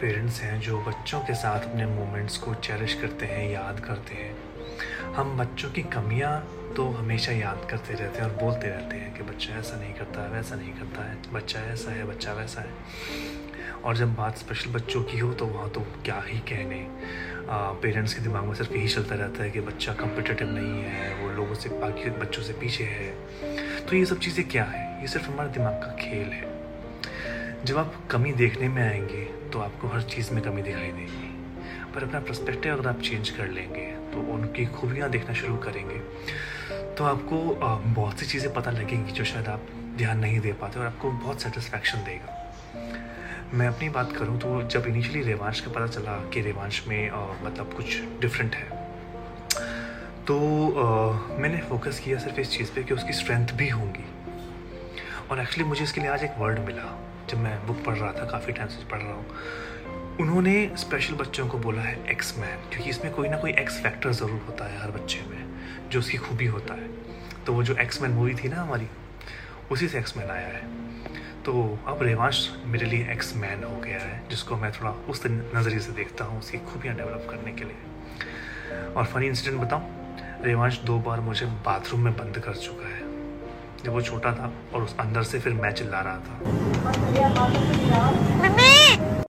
Parents हैं जो बच्चों के साथ अपने मोमेंट्स को चेरिश करते हैं, याद करते हैं। हम बच्चों की कमियाँ तो हमेशा याद करते रहते हैं और बोलते रहते हैं कि बच्चा ऐसा नहीं करता है वैसा नहीं करता है, बच्चा ऐसा है, बच्चा वैसा है। और जब बात स्पेशल बच्चों की हो तो वहाँ तो क्या ही कहने। पेरेंट्स के दिमाग में सिर्फ़ यही चलता रहता है कि बच्चा कम्पिटेटिव नहीं है, वो लोगों से, बाकी बच्चों से पीछे है। तो ये सब चीज़ें क्या है? ये सिर्फ़ हमारे दिमाग का खेल है। जब आप कमी देखने में आएँगे तो आपको हर चीज़ में कमी दिखाई देगी। पर अपना प्रस्पेक्टिव अगर आप चेंज कर लेंगे तो उनकी खूबियाँ देखना शुरू करेंगे तो आपको बहुत सी चीज़ें पता लगेंगी जो शायद आप ध्यान नहीं दे पाते और आपको बहुत सेटिस्फैक्शन देगा। मैं अपनी बात करूँ तो जब इनिशियली रेवांश का पता चला कि रेवांश में आ, मतलब कुछ डिफरेंट है तो आ, मैंने फोकस किया सिर्फ़ इस चीज़ पे कि उसकी स्ट्रेंथ भी होंगी। और एक्चुअली मुझे इसके लिए आज एक वर्ड मिला। जब मैं बुक पढ़ रहा था, काफ़ी टाइम से पढ़ रहा हूँ, उन्होंने स्पेशल बच्चों को बोला है एक्स मैन क्योंकि इसमें कोई ना कोई एक्स फैक्टर ज़रूर होता है हर बच्चे में, जो उसकी खूबी होता है। तो वो जो एक्स मैन मूवी थी ना हमारी, उसी से एक्स मैन आया है। तो अब रेवांश मेरे लिए एक्स मैन हो गया है, जिसको मैं थोड़ा उस नज़रिए से देखता हूँ, उसकी खूबियाँ डेवलप करने के लिए। और फनी इंसिडेंट बताऊँ, रेवांश दो बार मुझे बाथरूम में बंद कर चुका है। जब वो छोटा था और उस अंदर से फिर मैं चिल्ला रहा था।